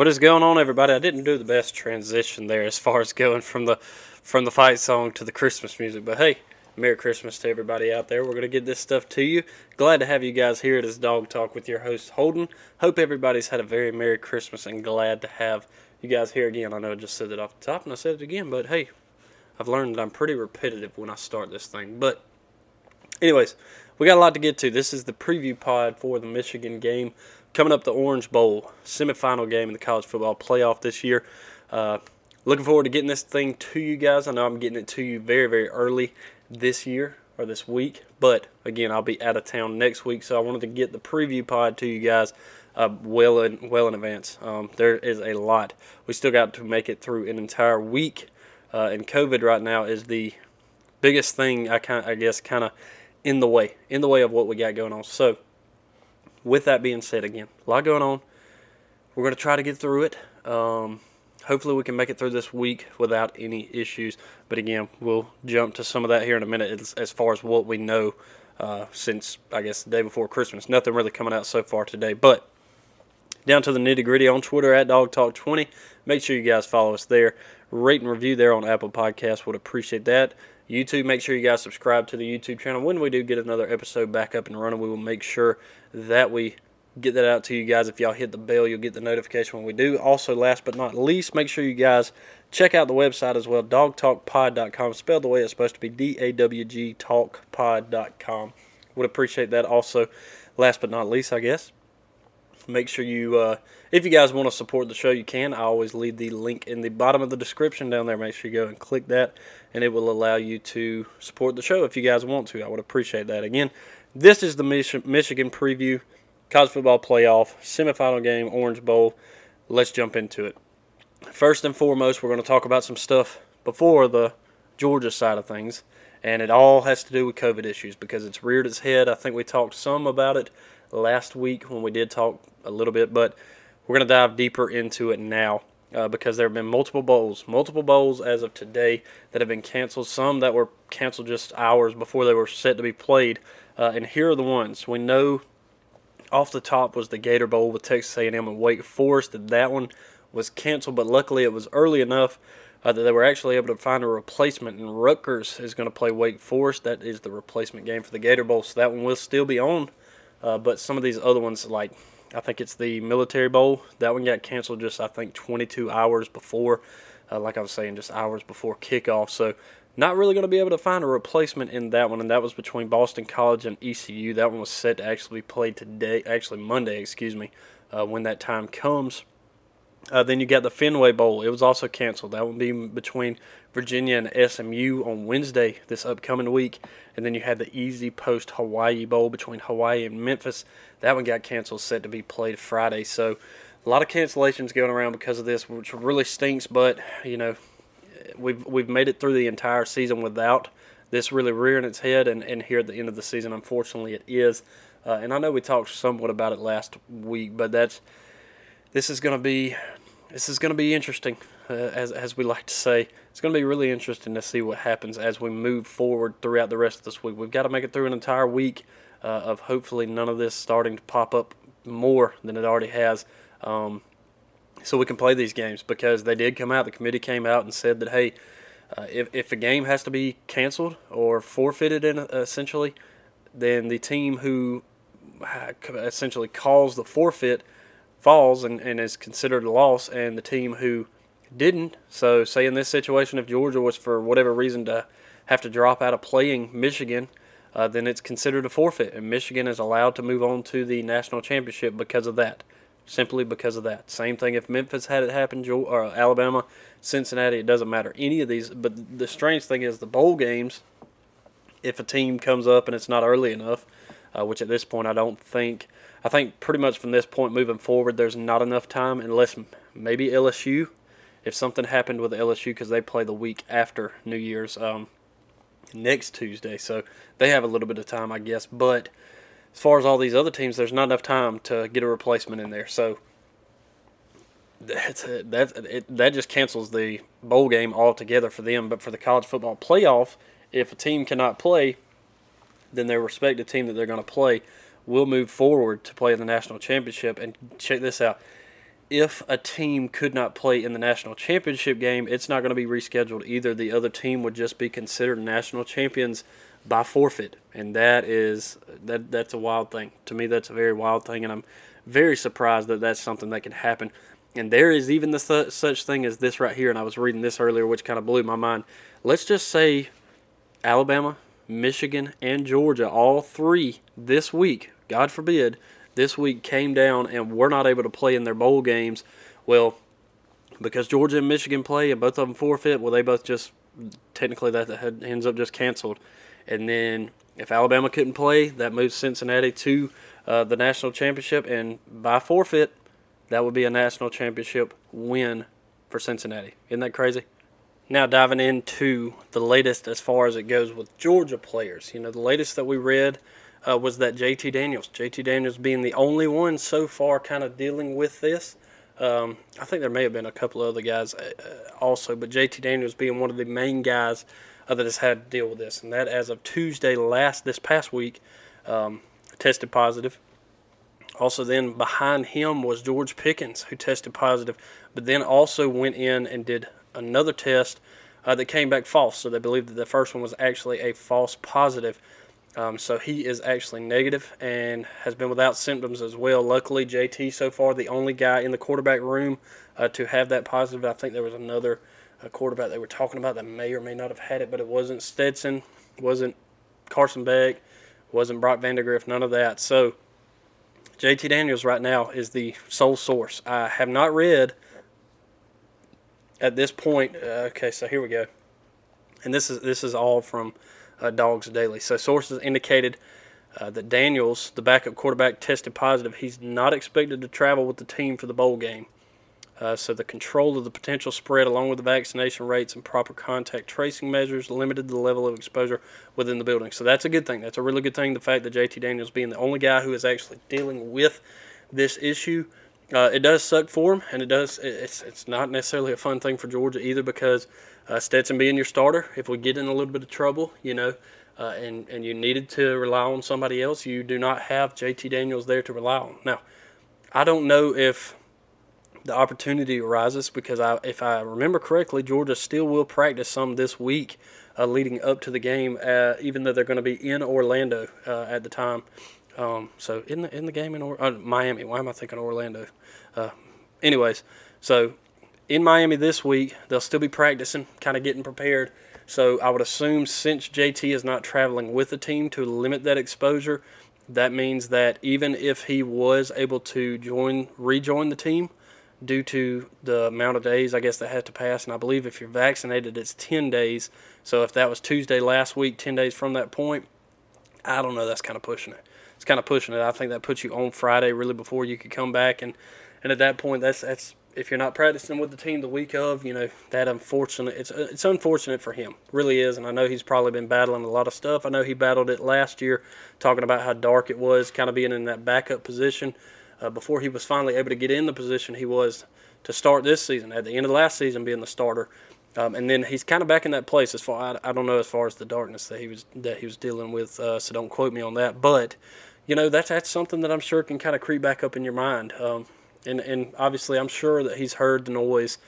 What is going on, everybody? I didn't do the best transition there as far as going from the from the fight song to the Christmas music, but hey, Merry Christmas to everybody out there. We're gonna get this stuff to you. Glad to have you guys here at this Dawg Talk with your host Holden. Hope everybody's had a very Merry Christmas and glad to have you guys here again. I know I just said it off the top and I said it again, but hey, I've learned that I'm pretty repetitive when I start this thing. But anyways, we got a lot to get to. This is the preview pod for the Michigan game coming up. The Orange Bowl semifinal game in the college football playoff this year. Uh, looking forward to getting this thing to you guys. I know I'm getting it to you very very early this year or this week, but again I'll be out of town next week, so I wanted to get the preview pod to you guys. Uh, well in well in advance. Um, there is a lot. We still got to make it through an entire week, uh, and COVID right now is the biggest thing I kind I guess kind of in the way, in the way of what we got going on. So, with that being said, again, a lot going on. We're going to try to get through it. Um, hopefully, we can make it through this week without any issues. But again, we'll jump to some of that here in a minute as, as far as what we know uh, since, I guess, the day before Christmas. Nothing really coming out so far today. But down to the nitty gritty on Twitter at Dawg Talk 20. Make sure you guys follow us there. Rate and review there on Apple Podcasts. Would appreciate that. YouTube, make sure you guys subscribe to the YouTube channel. When we do get another episode back up and running, we will make sure that we get that out to you guys. If y'all hit the bell, you'll get the notification when we do. Also, last but not least, make sure you guys check out the website as well, dawgtalkpod.com, spelled the way it's supposed to be, D-A-W-G talkpod.com. Would appreciate that. Also, last but not least, I guess, make sure you, uh, if you guys want to support the show, you can. I always leave the link in the bottom of the description down there. Make sure you go and click that, and it will allow you to support the show if you guys want to. I would appreciate that. Again, this is the Mich- Michigan preview, college football playoff, semifinal game, Orange Bowl. Let's jump into it. First and foremost, we're going to talk about some stuff before the Georgia side of things, and it all has to do with COVID issues because it's reared its head. I think we talked some about it last week when we did talk a little bit, but we're going to dive deeper into it now uh, because there have been multiple bowls, multiple bowls as of today that have been canceled. Some that were canceled just hours before they were set to be played, uh, and here are the ones we know. Off the top was the Gator Bowl with Texas A&M and Wake Forest. That one was canceled, but luckily it was early enough uh, that they were actually able to find a replacement. And Rutgers is going to play Wake Forest. That is the replacement game for the Gator Bowl, so that one will still be on. Uh, but some of these other ones, like I think it's the Military Bowl, that one got canceled just I think 22 hours before. Uh, like I was saying, just hours before kickoff. So not really going to be able to find a replacement in that one, and that was between Boston College and ECU. That one was set to actually be played today, actually Monday, excuse me, uh, when that time comes. Uh, then you got the Fenway Bowl. It was also canceled. That will be between Virginia and SMU on Wednesday this upcoming week. And then you had the EasyPost Hawaii Bowl between Hawaii and Memphis. That one got canceled, set to be played Friday. So a lot of cancellations going around because of this, which really stinks. But you know, we've we've made it through the entire season without this really rearing its head. And, and here at the end of the season, unfortunately, it is. Uh, and I know we talked somewhat about it last week, but that's this is going to be this is going to be interesting, uh, as as we like to say. It's going to be really interesting to see what happens as we move forward throughout the rest of this week. We've got to make it through an entire week uh, of hopefully none of this starting to pop up more than it already has. Um, so we can play these games because they did come out. The committee came out and said that hey, uh, if if a game has to be canceled or forfeited, in essentially, then the team who uh, essentially calls the forfeit falls and, and is considered a loss, and the team who didn't. So, say in this situation, if Georgia was for whatever reason to have to drop out of playing Michigan, uh, then it's considered a forfeit, and Michigan is allowed to move on to the national championship because of that. Simply because of that. Same thing if Memphis had it happen, or Alabama, Cincinnati, it doesn't matter. Any of these, but the strange thing is the bowl games. If a team comes up and it's not early enough, uh, which at this point I don't think I think pretty much from this point moving forward, there's not enough time unless maybe LSU, if something happened with LSU because they play the week after New Year's um, next Tuesday, so they have a little bit of time, I guess. But as far as all these other teams, there's not enough time to get a replacement in there, so that's that it, that just cancels the bowl game altogether for them. But for the college football playoff, if a team cannot play, then their respective team that they're going to play will move forward to play in the national championship. And check this out: if a team could not play in the national championship game, it's not going to be rescheduled either. The other team would just be considered national champions by forfeit, and that is that that's a wild thing. To me, that's a very wild thing, and I'm very surprised that that's something that can happen. And there is even the th- such thing as this right here, and I was reading this earlier, which kind of blew my mind. Let's just say Alabama, Michigan, and Georgia, all three this week, God forbid, this week came down and were not able to play in their bowl games. Well, because Georgia and Michigan play and both of them forfeit, well, they both just technically that ends up just canceled. And then if Alabama couldn't play, that moves Cincinnati to uh, the national championship, and by forfeit, that would be a national championship win for Cincinnati. Isn't that crazy? Now diving into the latest as far as it goes with Georgia players. You know, the latest that we read uh, was that JT Daniels. JT Daniels being the only one so far kind of dealing with this. Um, I think there may have been a couple of other guys uh, also, but JT Daniels being one of the main guys uh, that has had to deal with this. And that as of Tuesday last, this past week, um, tested positive. Also, then behind him was George Pickens, who tested positive, but then also went in and did another test uh, that came back false. So they believe that the first one was actually a false positive. Um, so he is actually negative and has been without symptoms as well. Luckily, JT so far the only guy in the quarterback room uh, to have that positive. I think there was another uh, quarterback they were talking about that may or may not have had it, but it wasn't Stetson, wasn't Carson Beck, wasn't Brock Vandagriff, none of that. So JT Daniels right now is the sole source. I have not read at this point. Uh, okay, so here we go, and this is this is all from uh, Dawgs Daily. So sources indicated uh, that Daniels, the backup quarterback, tested positive. He's not expected to travel with the team for the bowl game. Uh, so the control of the potential spread, along with the vaccination rates and proper contact tracing measures, limited the level of exposure within the building. So that's a good thing. That's a really good thing. The fact that JT Daniels being the only guy who is actually dealing with this issue, uh, it does suck for him, and it does. It's it's not necessarily a fun thing for Georgia either because uh, Stetson being your starter, if we get in a little bit of trouble, you know. Uh, and, and you needed to rely on somebody else, you do not have JT Daniels there to rely on. Now, I don't know if the opportunity arises because I, if I remember correctly, Georgia still will practice some this week uh, leading up to the game, uh, even though they're going to be in Orlando uh, at the time. Um, so in the in the game in or- uh, Miami, why am I thinking Orlando? Uh, anyways, so in Miami this week, they'll still be practicing, kind of getting prepared. So I would assume since JT is not traveling with the team to limit that exposure, that means that even if he was able to join rejoin the team due to the amount of days I guess that has to pass. And I believe if you're vaccinated, it's 10 days. So if that was Tuesday last week, 10 days from that point, I don't know. That's kind of pushing it. It's kind of pushing it. I think that puts you on Friday really before you could come back. And, and at that point, that's that's if you're not practicing with the team the week of, you know that unfortunate. It's it's unfortunate for him, really is. And I know he's probably been battling a lot of stuff. I know he battled it last year, talking about how dark it was, kind of being in that backup position uh, before he was finally able to get in the position he was to start this season. At the end of the last season, being the starter, um, and then he's kind of back in that place. As far I, I, don't know as far as the darkness that he was that he was dealing with, uh, so don't quote me on that. But you know that's that's something that I'm sure can kind of creep back up in your mind. Um, and and obviously I'm sure that he's heard the noise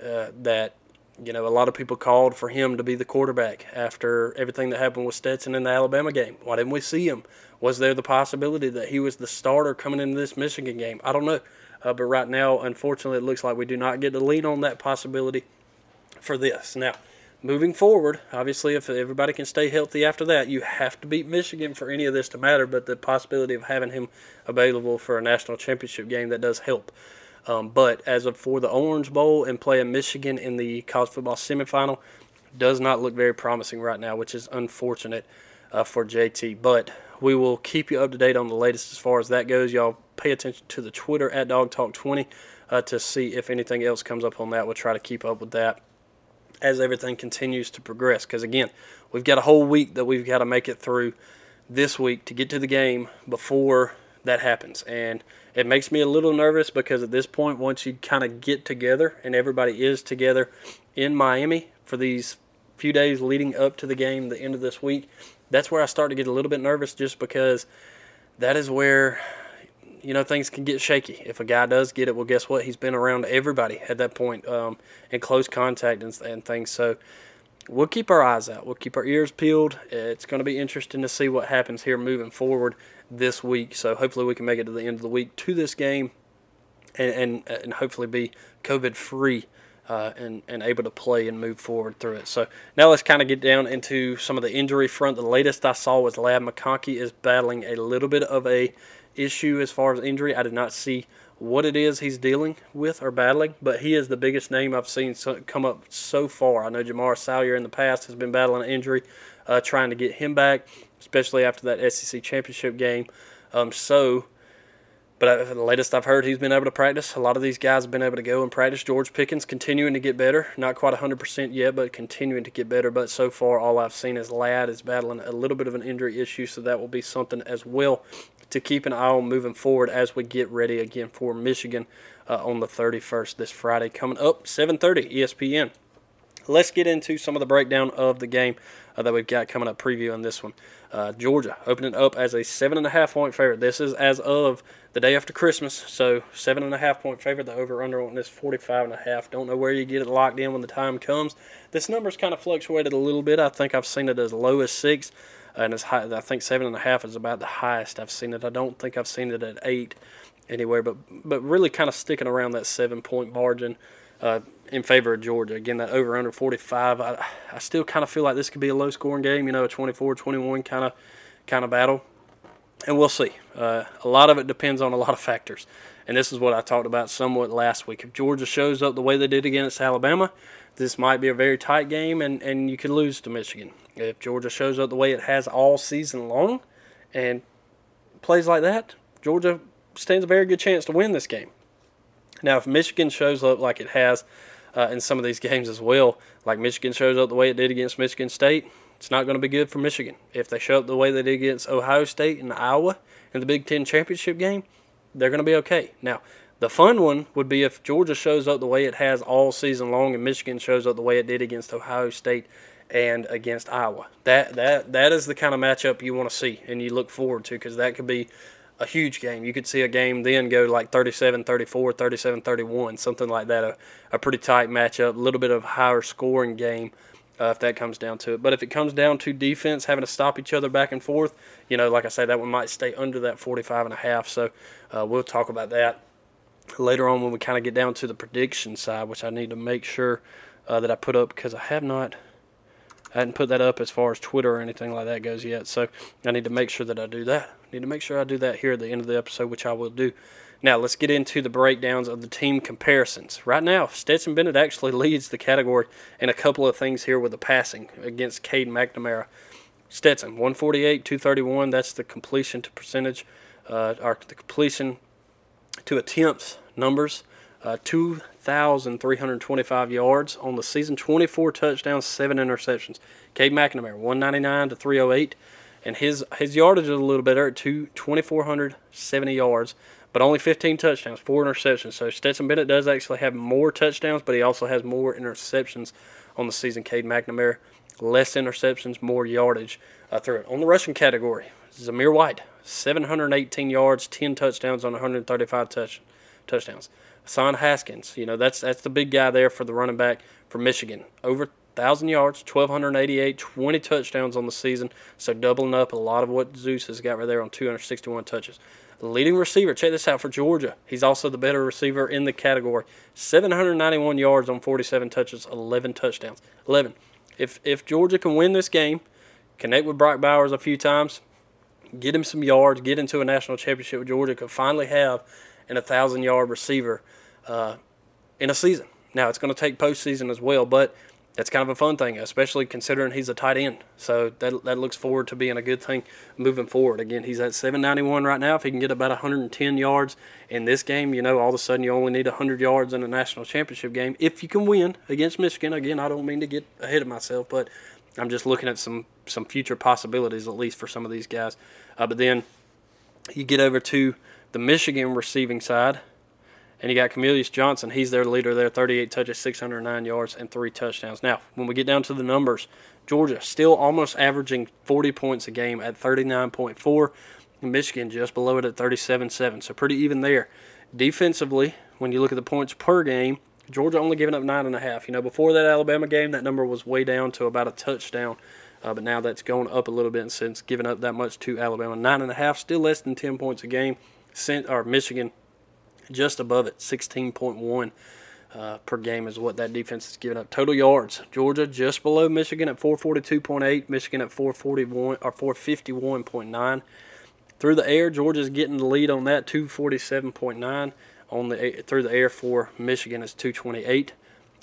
uh, that you know, a lot of people called for him to be the quarterback after everything that happened with Stetson in the Alabama game. Why didn't we see him? Was there the possibility that he was the starter coming into this Michigan game? I don't know. Uh, but right now, unfortunately, it looks like we do not get to lean on that possibility for this. Now, moving forward, obviously, if everybody can stay healthy after that, you have to beat Michigan for any of this to matter. But the possibility of having him available for a national championship game that does help. Um, but as of for the Orange Bowl and playing Michigan in the college football semifinal, does not look very promising right now, which is unfortunate uh, for JT. But we will keep you up to date on the latest as far as that goes. Y'all pay attention to the Twitter at Dawg Talk 20 uh, to see if anything else comes up on that. We'll try to keep up with that as everything continues to progress. Because again, we've got a whole week that we've got to make it through this week to get to the game before that happens. And it makes me a little nervous because at this point, once you kind of get together and everybody is together in Miami for these few days leading up to the game, the end of this week, that's where I start to get a little bit nervous just because that is where you know things can get shaky. If a guy does get it, well, guess what? He's been around everybody at that point um, in close contact and, and things. So we'll keep our eyes out. We'll keep our ears peeled. It's going to be interesting to see what happens here moving forward this week. So hopefully we can make it to the end of the week to this game, and and, and hopefully be COVID free. Uh, and, and able to play and move forward through it. So now let's kind of get down into some of the injury front. The latest I saw was Ladd McConkey is battling a little bit of a issue as far as injury. I did not see what it is he's dealing with or battling, but he is the biggest name I've seen come up so far. I know Jamaree Salyer in the past has been battling an injury, uh, trying to get him back, especially after that SEC championship game. Um, so, but the latest I've heard, he's been able to practice. A lot of these guys have been able to go and practice. George Pickens continuing to get better, not quite 100% yet, but continuing to get better. But so far, all I've seen is Ladd is battling a little bit of an injury issue, so that will be something as well to keep an eye on moving forward as we get ready again for Michigan uh, on the 31st this Friday coming up 7:30 ESPN. Let's get into some of the breakdown of the game uh, that we've got coming up Preview on this one. Uh, Georgia opening up as a seven and a half point favorite. This is as of the day after Christmas, so seven and a half point favorite. The over under on this 45 and a half. Don't know where you get it locked in when the time comes. This number's kind of fluctuated a little bit. I think I've seen it as low as six and as high. I think seven and a half is about the highest I've seen it. I don't think I've seen it at eight anywhere, but but really kind of sticking around that seven point margin. Uh, in favor of Georgia. Again, that over under 45. I, I still kind of feel like this could be a low scoring game, you know, a 24 21 kind of kind of battle. And we'll see. Uh, a lot of it depends on a lot of factors. And this is what I talked about somewhat last week. If Georgia shows up the way they did against Alabama, this might be a very tight game and, and you could lose to Michigan. If Georgia shows up the way it has all season long and plays like that, Georgia stands a very good chance to win this game. Now, if Michigan shows up like it has uh, in some of these games as well, like Michigan shows up the way it did against Michigan State, it's not going to be good for Michigan. If they show up the way they did against Ohio State and Iowa in the Big Ten championship game, they're going to be okay. Now, the fun one would be if Georgia shows up the way it has all season long and Michigan shows up the way it did against Ohio State and against Iowa. That that that is the kind of matchup you want to see and you look forward to because that could be a huge game. You could see a game then go like 37 34, 37 31, something like that. A, a pretty tight matchup, a little bit of higher scoring game uh, if that comes down to it. But if it comes down to defense having to stop each other back and forth, you know, like I say, that one might stay under that 45 and a half. So uh, we'll talk about that later on when we kind of get down to the prediction side, which I need to make sure uh, that I put up because I have not I hadn't put that up as far as Twitter or anything like that goes yet. So I need to make sure that I do that. I need to make sure I do that here at the end of the episode, which I will do. Now let's get into the breakdowns of the team comparisons. Right now, Stetson Bennett actually leads the category in a couple of things here with the passing against Cade McNamara. Stetson, 148, 231. That's the completion to percentage, uh, or the completion to attempts numbers. Uh, 2,325 yards on the season, 24 touchdowns, 7 interceptions. Cade McNamara, 199 to 308. And his his yardage is a little better at 2,470 yards, but only 15 touchdowns, 4 interceptions. So Stetson Bennett does actually have more touchdowns, but he also has more interceptions on the season. Cade McNamara, less interceptions, more yardage uh, through it. On the rushing category, Zamir White, 718 yards, 10 touchdowns on 135 touch, touchdowns. Hassan Haskins, you know, that's that's the big guy there for the running back for Michigan. Over 1,000 yards, 1,288, 20 touchdowns on the season. So doubling up a lot of what Zeus has got right there on 261 touches. The leading receiver, check this out for Georgia. He's also the better receiver in the category. 791 yards on 47 touches, 11 touchdowns. 11. If if Georgia can win this game, connect with Brock Bowers a few times, get him some yards, get into a national championship with Georgia, could finally have and a thousand yard receiver uh, in a season. Now it's going to take postseason as well, but that's kind of a fun thing, especially considering he's a tight end. So that that looks forward to being a good thing moving forward. Again, he's at 791 right now. If he can get about 110 yards in this game, you know, all of a sudden you only need 100 yards in a national championship game if you can win against Michigan. Again, I don't mean to get ahead of myself, but I'm just looking at some some future possibilities at least for some of these guys. Uh, but then you get over to the Michigan receiving side, and you got Cornelius Johnson. He's their leader there, 38 touches, 609 yards, and three touchdowns. Now, when we get down to the numbers, Georgia still almost averaging 40 points a game at 39.4. Michigan just below it at 37-7. So pretty even there. Defensively, when you look at the points per game, Georgia only giving up nine and a half. You know, before that Alabama game, that number was way down to about a touchdown. Uh, but now that's going up a little bit since giving up that much to Alabama. Nine and a half, still less than 10 points a game. Sent, or Michigan just above it, 16.1 uh, per game is what that defense is giving up. Total yards, Georgia just below Michigan at 442.8, Michigan at 441 or 451.9. Through the air, Georgia's getting the lead on that, 247.9 on the through the air for Michigan is 228.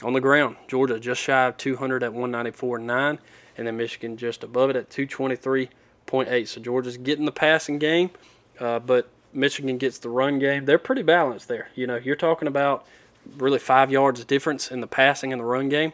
On the ground, Georgia just shy of 200 at 194.9, and then Michigan just above it at 223.8. So Georgia's getting the passing game, uh, but Michigan gets the run game. They're pretty balanced there. You know, you're talking about really five yards difference in the passing and the run game.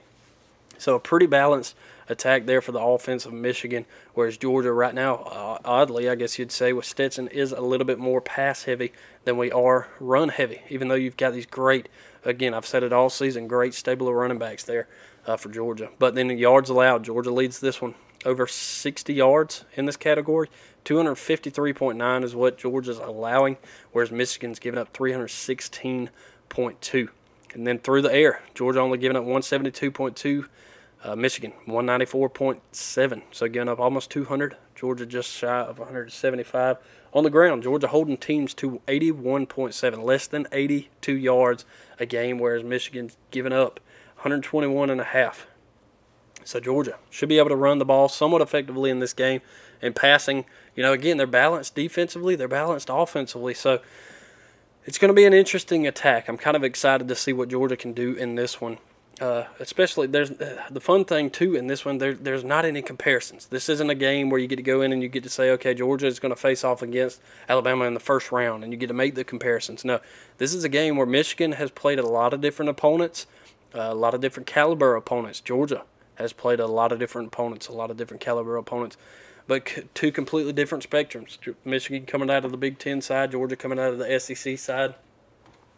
So a pretty balanced attack there for the offense of Michigan, whereas Georgia right now, uh, oddly, I guess you'd say, with Stetson is a little bit more pass heavy than we are run heavy. Even though you've got these great, again, I've said it all season, great stable of running backs there uh, for Georgia. But then the yards allowed, Georgia leads this one over 60 yards in this category. 253.9 is what Georgia's allowing, whereas Michigan's giving up 316.2. And then through the air, Georgia only giving up 172.2 uh, Michigan 194.7, so giving up almost 200. Georgia just shy of 175 on the ground. Georgia holding teams to 81.7, less than 82 yards a game, whereas Michigan's giving up 121 and a half. So Georgia should be able to run the ball somewhat effectively in this game and passing. You know, again, they're balanced defensively, they're balanced offensively. So it's going to be an interesting attack. I'm kind of excited to see what Georgia can do in this one. Uh, especially there's uh, the fun thing too in this one. There, there's not any comparisons. This isn't a game where you get to go in and you get to say, okay, Georgia is going to face off against Alabama in the first round, and you get to make the comparisons. No, this is a game where Michigan has played a lot of different opponents, uh, a lot of different caliber opponents. Georgia has played a lot of different opponents, a lot of different caliber opponents, but c- two completely different spectrums. Michigan coming out of the Big Ten side, Georgia coming out of the SEC side.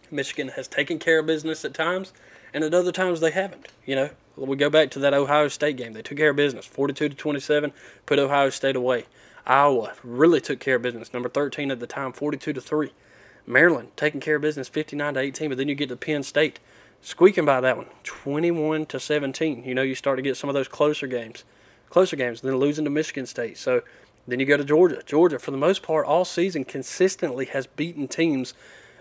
Michigan has taken care of business at times and at other times they haven't. You know, we go back to that Ohio State game. They took care of business, 42 to 27, put Ohio State away. Iowa really took care of business, number 13 at the time, 42 to 3. Maryland taking care of business, 59 to 18, but then you get to Penn State, squeaking by that one, 21 to 17. You know, you start to get some of those closer games, closer games, then losing to Michigan State. So then you go to Georgia. Georgia, for the most part, all season consistently has beaten teams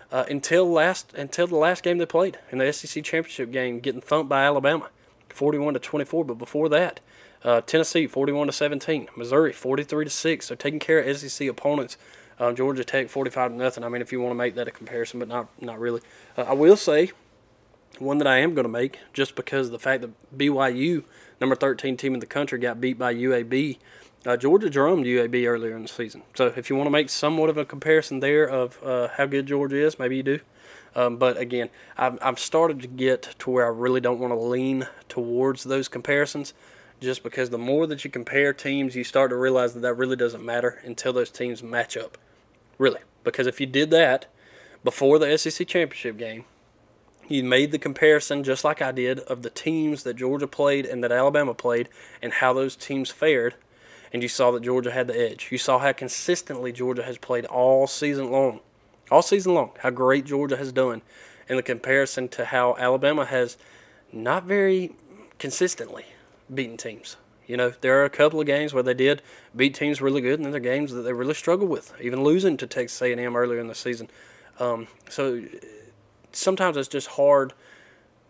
uh, until last until the last game they played in the SEC championship game, getting thumped by Alabama, 41 to 24. But before that, uh, Tennessee 41 to 17, Missouri 43 to six. So taking care of SEC opponents. Um, Georgia Tech 45 to nothing. I mean, if you want to make that a comparison, but not not really. Uh, I will say one that I am going to make just because the fact that BYU, number 13 team in the country, got beat by UAB uh, Georgia drummed UAB earlier in the season. So if you want to make somewhat of a comparison there of uh, how good Georgia is, maybe you do. Um, but again, I've, I've started to get to where I really don't want to lean towards those comparisons just because the more that you compare teams, you start to realize that that really doesn't matter until those teams match up. Really. Because if you did that before the SEC championship game, you made the comparison just like I did of the teams that Georgia played and that Alabama played and how those teams fared – and you saw that Georgia had the edge. You saw how consistently Georgia has played all season long. All season long, how great Georgia has done in the comparison to how Alabama has not very consistently beaten teams. You know, there are a couple of games where they did beat teams really good, and then there are games that they really struggled with, even losing to Texas A&M earlier in the season. Um, so sometimes it's just hard –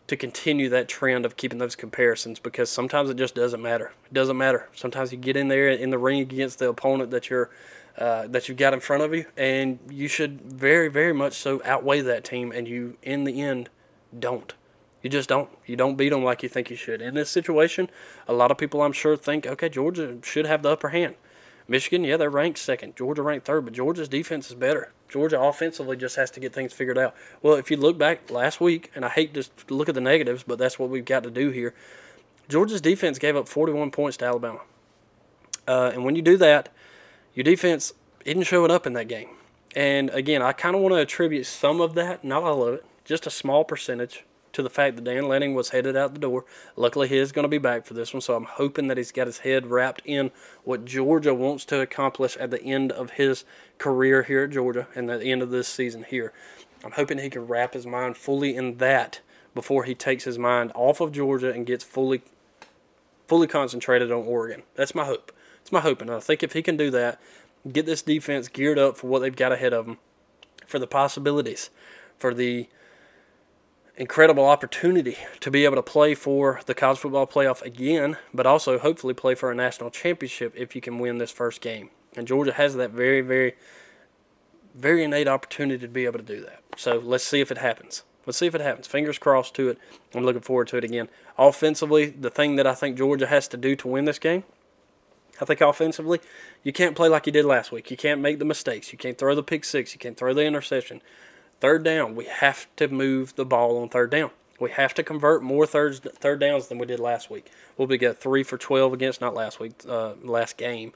to continue that trend of keeping those comparisons because sometimes it just doesn't matter. It doesn't matter. Sometimes you get in there in the ring against the opponent that you're uh, that you've got in front of you, and you should very, very much so outweigh that team, and you in the end don't. You just don't. You don't beat them like you think you should. In this situation, a lot of people I'm sure think, okay, Georgia should have the upper hand. Michigan, yeah, they're ranked second. Georgia ranked third, but Georgia's defense is better. Georgia offensively just has to get things figured out. Well, if you look back last week, and I hate to look at the negatives, but that's what we've got to do here. Georgia's defense gave up 41 points to Alabama. Uh, and when you do that, your defense isn't showing up in that game. And again, I kind of want to attribute some of that, not all of it, just a small percentage to the fact that Dan Lanning was headed out the door. Luckily, he is going to be back for this one, so I'm hoping that he's got his head wrapped in what Georgia wants to accomplish at the end of his career here at Georgia and at the end of this season here. I'm hoping he can wrap his mind fully in that before he takes his mind off of Georgia and gets fully fully concentrated on Oregon. That's my hope. It's my hope, and I think if he can do that, get this defense geared up for what they've got ahead of them, for the possibilities, for the incredible opportunity to be able to play for the college football playoff again, but also hopefully play for a national championship if you can win this first game. And Georgia has that very, very, very innate opportunity to be able to do that. So let's see if it happens. Let's see if it happens. Fingers crossed to it. I'm looking forward to it again. Offensively, the thing that I think Georgia has to do to win this game, I think offensively, you can't play like you did last week. You can't make the mistakes. You can't throw the pick six. You can't throw the interception. Third down, we have to move the ball on third down. We have to convert more third third downs than we did last week. We'll be got three for twelve against not last week, uh, last game,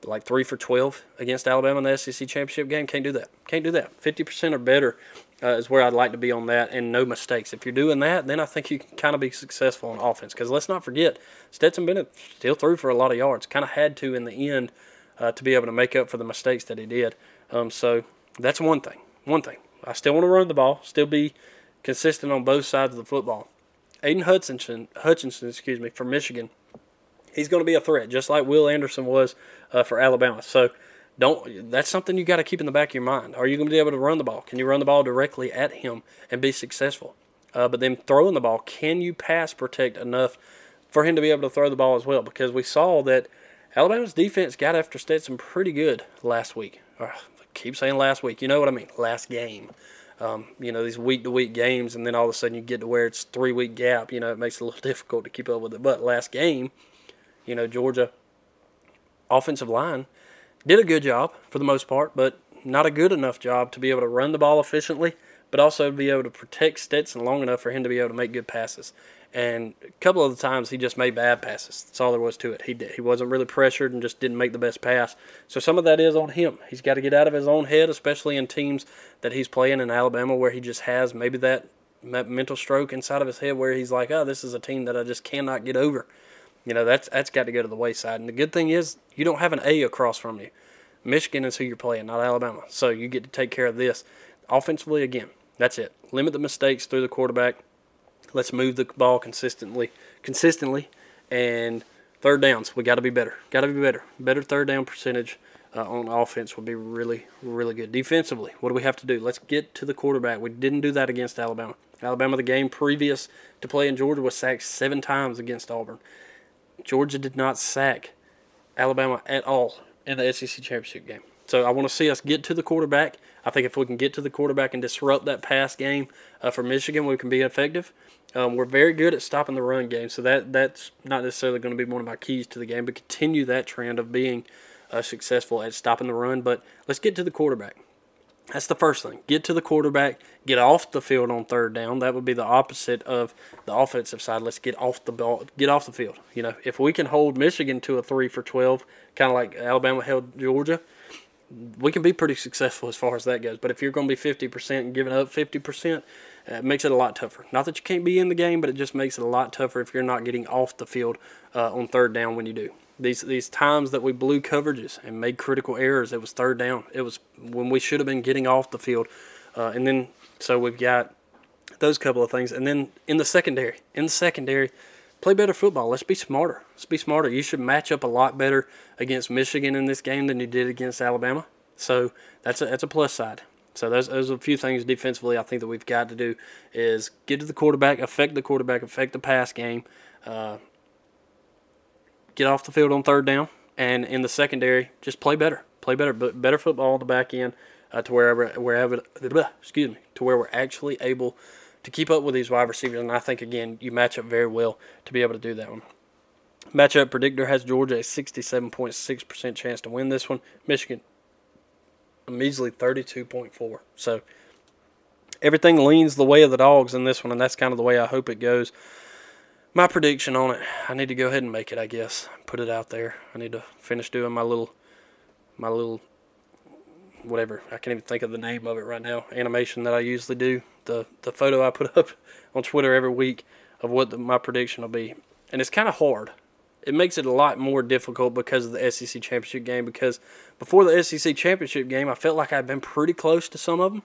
but like three for twelve against Alabama in the SEC championship game. Can't do that. Can't do that. Fifty percent or better uh, is where I'd like to be on that, and no mistakes. If you're doing that, then I think you can kind of be successful on offense. Because let's not forget, Stetson Bennett still threw for a lot of yards. Kind of had to in the end uh, to be able to make up for the mistakes that he did. Um, so that's one thing. One thing. I still want to run the ball, still be consistent on both sides of the football. Aidan Hutchinson, Hutchinson, excuse me, from Michigan, he's going to be a threat, just like Will Anderson was uh, for Alabama. So don't. That's something you got to keep in the back of your mind. Are you going to be able to run the ball? Can you run the ball directly at him and be successful? Uh, but then throwing the ball, can you pass protect enough for him to be able to throw the ball as well? Because we saw that Alabama's defense got after Stetson pretty good last week keep saying last week. You know what I mean? Last game. Um, you know these week to week games, and then all of a sudden you get to where it's three week gap. You know it makes it a little difficult to keep up with it. But last game, you know Georgia offensive line did a good job for the most part, but not a good enough job to be able to run the ball efficiently, but also be able to protect Stetson long enough for him to be able to make good passes. And a couple of the times he just made bad passes. That's all there was to it. He did, he wasn't really pressured and just didn't make the best pass. So some of that is on him. He's got to get out of his own head, especially in teams that he's playing in Alabama where he just has maybe that, mental stroke inside of his head where he's like, oh, this is a team that I just cannot get over. You know, that's that's got to go to the wayside. And the good thing is you don't have an A across from you. Michigan is who you're playing, not Alabama. So you get to take care of this. Offensively, again, that's it. Limit the mistakes through the quarterback Let's move the ball consistently, consistently, and third downs. We got to be better. Got to be better. Better third down percentage uh, on offense would be really, really good. Defensively, what do we have to do? Let's get to the quarterback. We didn't do that against Alabama. Alabama, the game previous to playing Georgia, was sacked seven times against Auburn. Georgia did not sack Alabama at all in the SEC championship game. So I want to see us get to the quarterback. I think if we can get to the quarterback and disrupt that pass game uh, for Michigan, we can be effective. Um, we're very good at stopping the run game, so that that's not necessarily going to be one of my keys to the game, but continue that trend of being uh, successful at stopping the run. But let's get to the quarterback. That's the first thing. Get to the quarterback. Get off the field on third down. That would be the opposite of the offensive side. Let's get off the ball. Get off the field. You know, if we can hold Michigan to a three for twelve, kind of like Alabama held Georgia, we can be pretty successful as far as that goes. But if you're going to be fifty percent and giving up fifty percent, uh, it makes it a lot tougher. Not that you can't be in the game, but it just makes it a lot tougher if you're not getting off the field uh, on third down when you do. These these times that we blew coverages and made critical errors, it was third down. It was when we should have been getting off the field, uh, and then so we've got those couple of things, and then in the secondary, in the secondary, play better football. Let's be smarter. Let's be smarter. You should match up a lot better against Michigan in this game than you did against Alabama. So that's a that's a plus side. So those those are a few things defensively I think that we've got to do is get to the quarterback, affect the quarterback, affect the pass game, uh, get off the field on third down, and in the secondary just play better, play better, but better football on the back end uh, to wherever wherever excuse me to where we're actually able to keep up with these wide receivers. And I think again you match up very well to be able to do that one. Matchup predictor has Georgia a 67.6% chance to win this one. Michigan a measly 32.4. So everything leans the way of the dogs in this one, and that's kind of the way I hope it goes. My prediction on it, I need to go ahead and make it. I guess put it out there. I need to finish doing my little, my little whatever. I can't even think of the name of it right now. Animation that I usually do. The the photo I put up on Twitter every week of what the, my prediction will be, and it's kind of hard. It makes it a lot more difficult because of the SEC championship game. Because before the SEC championship game, I felt like I'd been pretty close to some of them.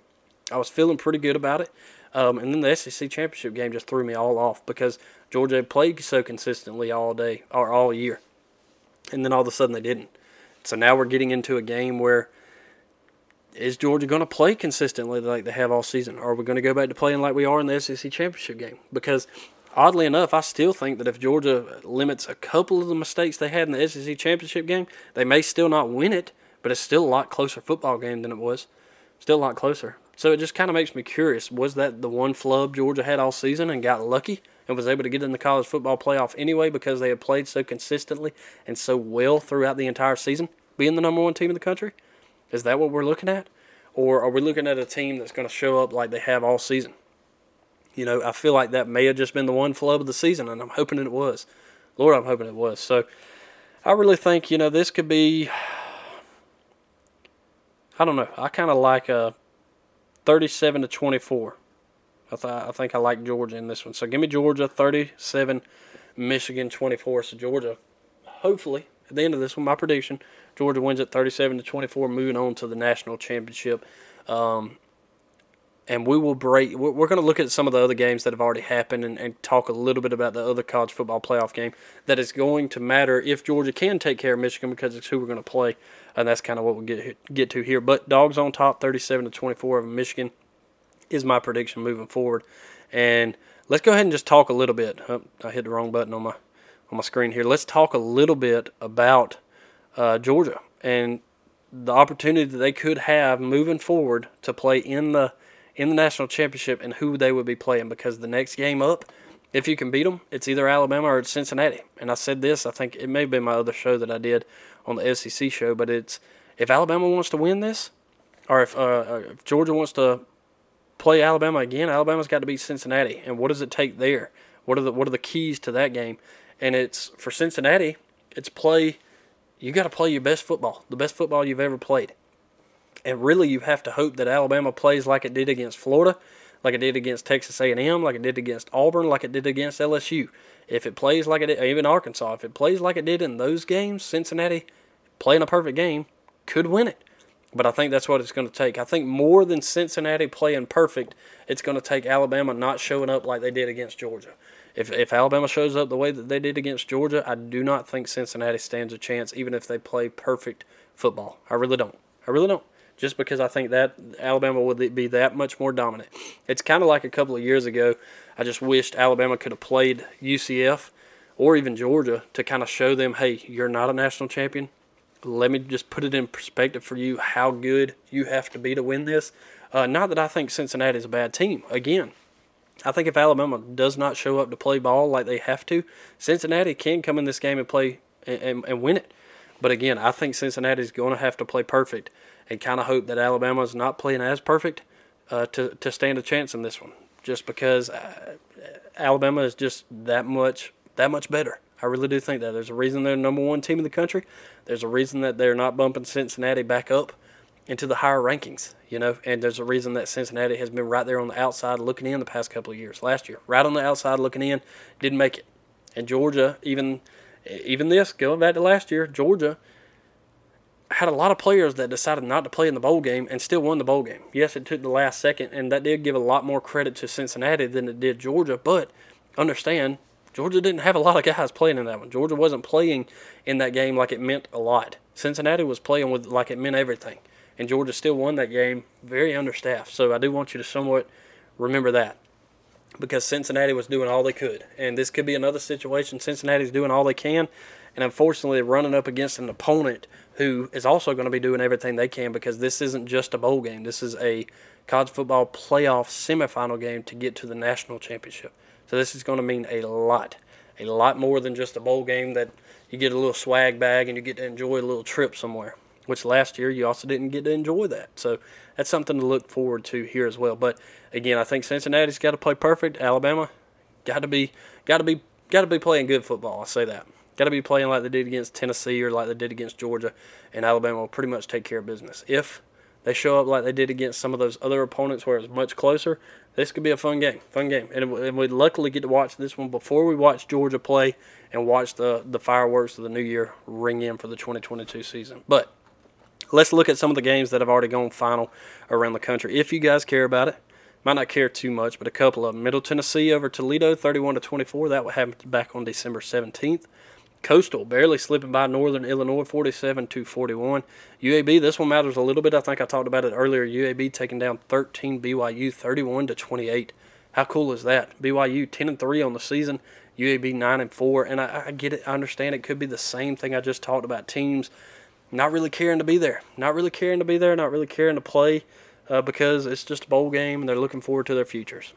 I was feeling pretty good about it. Um, and then the SEC championship game just threw me all off because Georgia had played so consistently all day or all year, and then all of a sudden they didn't. So now we're getting into a game where is Georgia going to play consistently like they have all season? Or are we going to go back to playing like we are in the SEC championship game? Because oddly enough, I still think that if Georgia limits a couple of the mistakes they had in the SEC championship game, they may still not win it, but it's still a lot closer football game than it was. Still a lot closer. So it just kind of makes me curious. Was that the one flub Georgia had all season and got lucky and was able to get in the college football playoff anyway because they had played so consistently and so well throughout the entire season, being the number one team in the country? Is that what we're looking at? Or are we looking at a team that's going to show up like they have all season? You know, I feel like that may have just been the one flub of the season, and I'm hoping it was. Lord, I'm hoping it was. So I really think, you know, this could be. I don't know. I kind of like a 37 to 24. I, th- I think I like Georgia in this one. So give me Georgia 37, Michigan 24. So Georgia, hopefully, at the end of this one, my prediction, Georgia wins at 37 to 24, moving on to the national championship. Um, and we will break. We're going to look at some of the other games that have already happened and, and, talk a little bit about the other college football playoff game that is going to matter if Georgia can take care of Michigan because it's who we're going to play, and that's kind of what we get get to here. But dogs on top, 37 to 24 of Michigan, is my prediction moving forward. And let's go ahead and just talk a little bit. Oh, I hit the wrong button on my on my screen here. Let's talk a little bit about uh, Georgia and the opportunity that they could have moving forward to play in the in the national championship and who they would be playing because the next game up, if you can beat them, it's either Alabama or it's Cincinnati. And I said this, I think it may have been my other show that I did on the SEC show, but it's if Alabama wants to win this, or if, uh, uh, if Georgia wants to play Alabama again, Alabama's got to beat Cincinnati. And what does it take there? What are the what are the keys to that game? And it's for Cincinnati, it's play. You got to play your best football, the best football you've ever played. And really, you have to hope that Alabama plays like it did against Florida, like it did against Texas A&M, like it did against Auburn, like it did against LSU. If it plays like it did, even Arkansas, if it plays like it did in those games, Cincinnati playing a perfect game could win it. But I think that's what it's going to take. I think more than Cincinnati playing perfect, it's going to take Alabama not showing up like they did against Georgia. If, if Alabama shows up the way that they did against Georgia, I do not think Cincinnati stands a chance, even if they play perfect football. I really don't. I really don't just because I think that Alabama would be that much more dominant. It's kind of like a couple of years ago. I just wished Alabama could have played UCF or even Georgia to kind of show them, hey, you're not a national champion. Let me just put it in perspective for you how good you have to be to win this. Uh, not that I think Cincinnati is a bad team. Again, I think if Alabama does not show up to play ball like they have to, Cincinnati can come in this game and play and, and, and win it. But again, I think Cincinnati is going to have to play perfect and kind of hope that Alabama is not playing as perfect uh, to to stand a chance in this one. Just because uh, Alabama is just that much that much better. I really do think that. There's a reason they're the number one team in the country. There's a reason that they're not bumping Cincinnati back up into the higher rankings, you know, and there's a reason that Cincinnati has been right there on the outside looking in the past couple of years. Last year, right on the outside looking in, didn't make it. And Georgia, even even this going back to last year, Georgia had a lot of players that decided not to play in the bowl game and still won the bowl game. Yes, it took the last second, and that did give a lot more credit to Cincinnati than it did Georgia. But understand, Georgia didn't have a lot of guys playing in that one. Georgia wasn't playing in that game like it meant a lot. Cincinnati was playing with like it meant everything, and Georgia still won that game very understaffed. So I do want you to somewhat remember that because Cincinnati was doing all they could, and this could be another situation. Cincinnati's doing all they can, and unfortunately, running up against an opponent who is also going to be doing everything they can because this isn't just a bowl game. This is a college football playoff semifinal game to get to the national championship. So this is going to mean a lot, a lot more than just a bowl game that you get a little swag bag and you get to enjoy a little trip somewhere. Which last year you also didn't get to enjoy that. So that's something to look forward to here as well. But again, I think Cincinnati's got to play perfect. Alabama got to be got to be got to be playing good football. I say that. Got to be playing like they did against Tennessee or like they did against Georgia, and Alabama will pretty much take care of business if they show up like they did against some of those other opponents where it's much closer, this could be a fun game. Fun game, and, and we luckily get to watch this one before we watch Georgia play and watch the the fireworks of the new year ring in for the 2022 season. But let's look at some of the games that have already gone final around the country. If you guys care about it, might not care too much, but a couple of them. Middle Tennessee over Toledo, 31 to 24. That happened back on December 17th. Coastal barely slipping by Northern Illinois 47 to 41. UAB, this one matters a little bit. I think I talked about it earlier. UAB taking down 13 BYU 31 to 28. How cool is that? BYU 10 and 3 on the season, UAB 9 and 4. And I, I get it. I understand it could be the same thing I just talked about. Teams not really caring to be there, not really caring to be there, not really caring to play uh, because it's just a bowl game and they're looking forward to their futures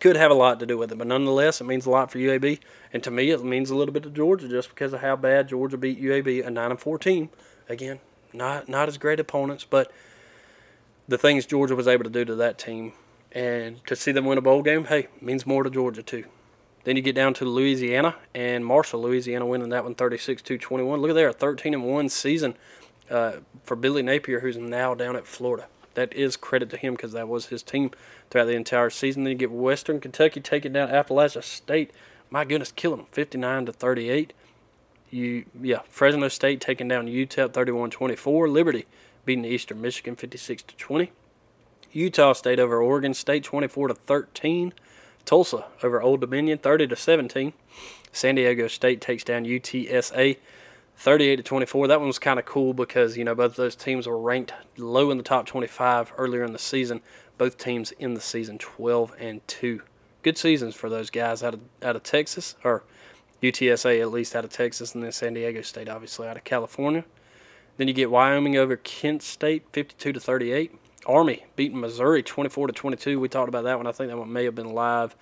could have a lot to do with it, but nonetheless, it means a lot for UAB. And to me, it means a little bit to Georgia just because of how bad Georgia beat UAB, a nine and four team. Again, not not as great opponents, but the things Georgia was able to do to that team, and to see them win a bowl game, hey, means more to Georgia too. Then you get down to Louisiana and Marshall, Louisiana winning that one 36-21. Look at there, a 13 and one season uh, for Billy Napier, who's now down at Florida that is credit to him because that was his team throughout the entire season. Then you get Western Kentucky taking down Appalachian State. My goodness, killing them 59 to 38. You yeah, Fresno State taking down UTEP 31-24. Liberty beating Eastern Michigan 56 to 20. Utah State over Oregon State 24 to 13. Tulsa over Old Dominion 30 to 17. San Diego State takes down UTSA 38 to 24. That one was kind of cool because you know both those teams were ranked low in the top 25 earlier in the season. Both teams in the season 12 and 2. Good seasons for those guys out of out of Texas or UTSA at least out of Texas and then San Diego State obviously out of California. Then you get Wyoming over Kent State 52 to 38. Army beating Missouri 24 to 22. We talked about that one. I think that one may have been live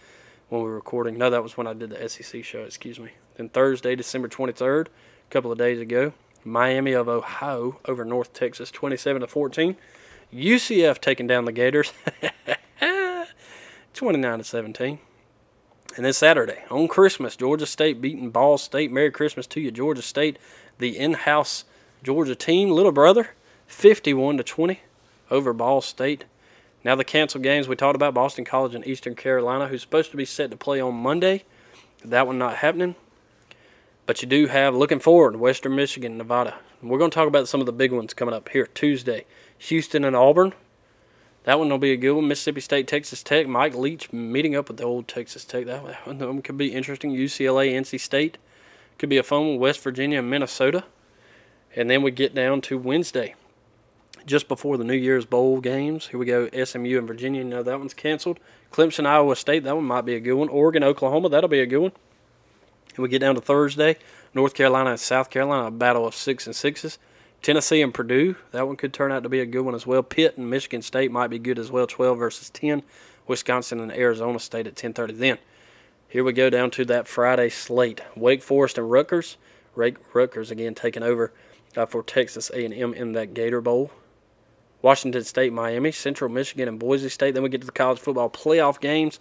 when we were recording. No, that was when I did the SEC show, excuse me. Then Thursday, December 23rd, a couple of days ago. Miami of Ohio over North Texas, 27 to 14. UCF taking down the Gators, 29 to 17. And then Saturday on Christmas, Georgia State beating Ball State. Merry Christmas to you, Georgia State, the in-house Georgia team, little brother, 51 to 20 over Ball State. Now the canceled games we talked about Boston College and Eastern Carolina, who's supposed to be set to play on Monday. That one not happening. But you do have, looking forward, Western Michigan, Nevada. We're going to talk about some of the big ones coming up here Tuesday. Houston and Auburn. That one will be a good one. Mississippi State, Texas Tech. Mike Leach meeting up with the old Texas Tech. That one could be interesting. UCLA, NC State. Could be a fun one. West Virginia and Minnesota. And then we get down to Wednesday, just before the New Year's Bowl games. Here we go SMU and Virginia. Know that one's canceled. Clemson, Iowa State. That one might be a good one. Oregon, Oklahoma. That'll be a good one. And we get down to Thursday, North Carolina and South Carolina, a battle of six and sixes. Tennessee and Purdue, that one could turn out to be a good one as well. Pitt and Michigan State might be good as well, 12 versus 10. Wisconsin and Arizona State at 10:30. Then, here we go down to that Friday slate. Wake Forest and Rutgers. Rutgers again taking over uh, for Texas A&M in that Gator Bowl. Washington State, Miami, Central Michigan, and Boise State. Then we get to the college football playoff games.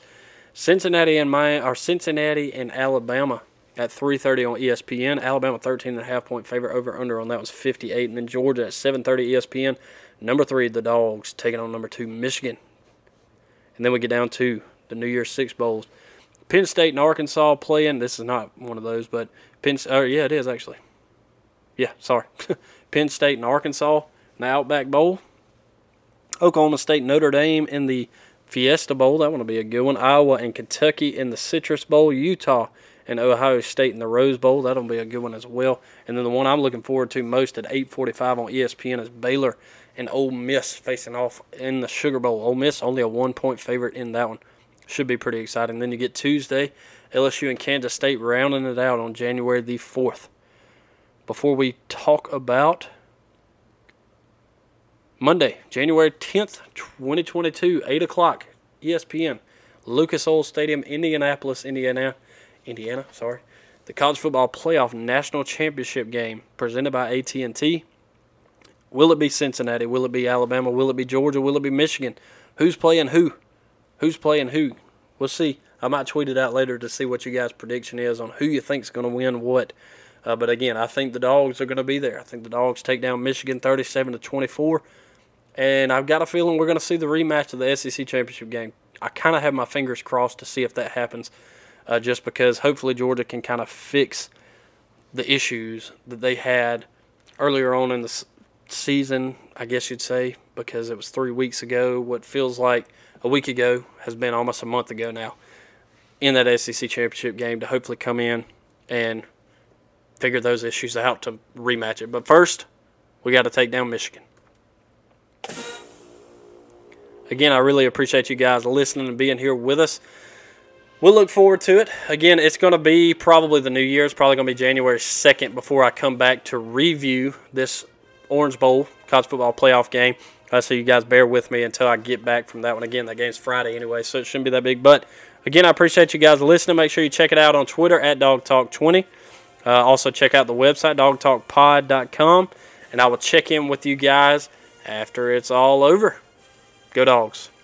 Cincinnati and Miami, or Cincinnati and Alabama at 3:30 on ESPN. Alabama 13 and a half point favorite over under on that was 58, and then Georgia at 7:30 ESPN. Number three, the Dogs taking on number two, Michigan. And then we get down to the New Year's Six bowls. Penn State and Arkansas playing. This is not one of those, but Penn. Oh yeah, it is actually. Yeah, sorry. Penn State and Arkansas in the Outback Bowl. Oklahoma State Notre Dame in the Fiesta Bowl. That one will be a good one. Iowa and Kentucky in the Citrus Bowl. Utah and Ohio State in the Rose Bowl. That'll be a good one as well. And then the one I'm looking forward to most at 8:45 on ESPN is Baylor and Ole Miss facing off in the Sugar Bowl. Ole Miss only a one-point favorite in that one. Should be pretty exciting. Then you get Tuesday, LSU and Kansas State rounding it out on January the 4th. Before we talk about Monday, January 10th, 2022, 8 o'clock, ESPN, Lucas Oil Stadium, Indianapolis, Indiana. Indiana, sorry. The College Football Playoff National Championship game presented by AT&T. Will it be Cincinnati? Will it be Alabama? Will it be Georgia? Will it be Michigan? Who's playing who? Who's playing who? We'll see. I might tweet it out later to see what you guys' prediction is on who you think's going to win what. Uh, but again, I think the dogs are going to be there. I think the dogs take down Michigan 37 to 24. And I've got a feeling we're going to see the rematch of the SEC championship game. I kind of have my fingers crossed to see if that happens, uh, just because hopefully Georgia can kind of fix the issues that they had earlier on in the season, I guess you'd say, because it was three weeks ago. What feels like a week ago has been almost a month ago now in that SEC championship game to hopefully come in and figure those issues out to rematch it. But first, we got to take down Michigan. Again, I really appreciate you guys listening and being here with us. We'll look forward to it. Again, it's going to be probably the new year. It's probably going to be January 2nd before I come back to review this Orange Bowl college football playoff game. Uh, so you guys bear with me until I get back from that one. Again, that game's Friday anyway, so it shouldn't be that big. But again, I appreciate you guys listening. Make sure you check it out on Twitter at Dawg Talk 20. Uh, also, check out the website, dawgtalkpod.com. And I will check in with you guys after it's all over. Go Dogs.